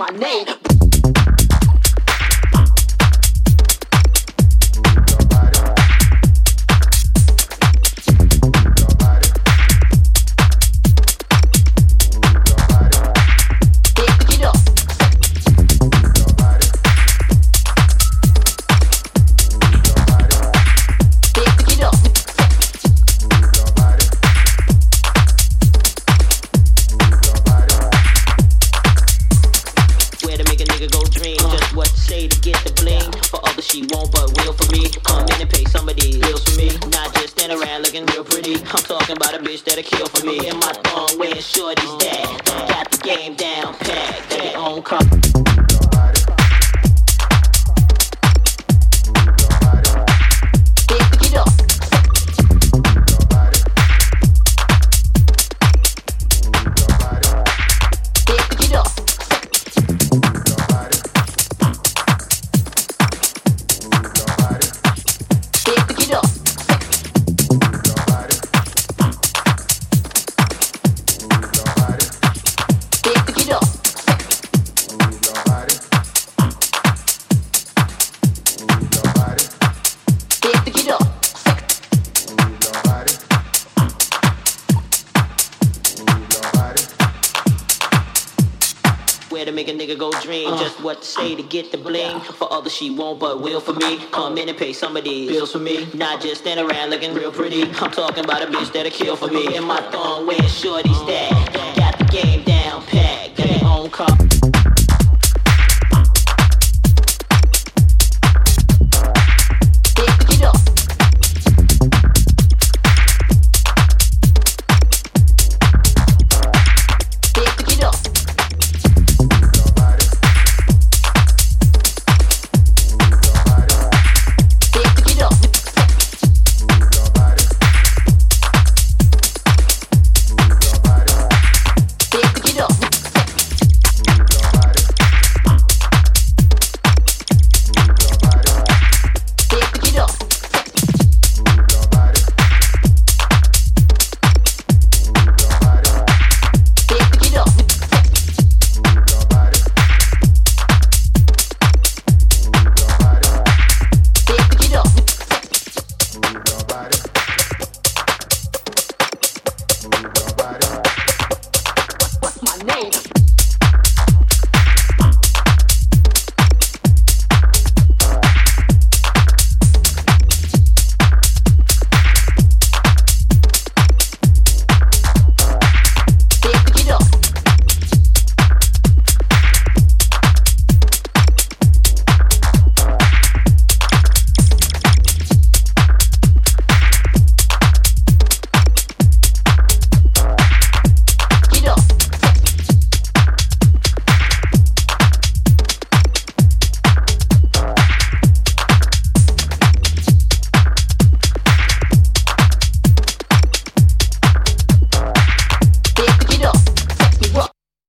my name. say to get the bling. For others she won't, but will for me. Come in and pay some of these bills for me. Not just stand around looking real pretty. I'm talking about a bitch that'll kill for me. In my thong wearing shorties that got the game down packed. They own. swear to make a nigga go dream. Uh. Just what to say to get the bling. For others she won't, but will for me. Come in and pay some of these bills for me. Not just stand around looking real pretty. I'm talking about a bitch that'll kill for me. And my thong wearing shorties that got the game down packed. Got their own car.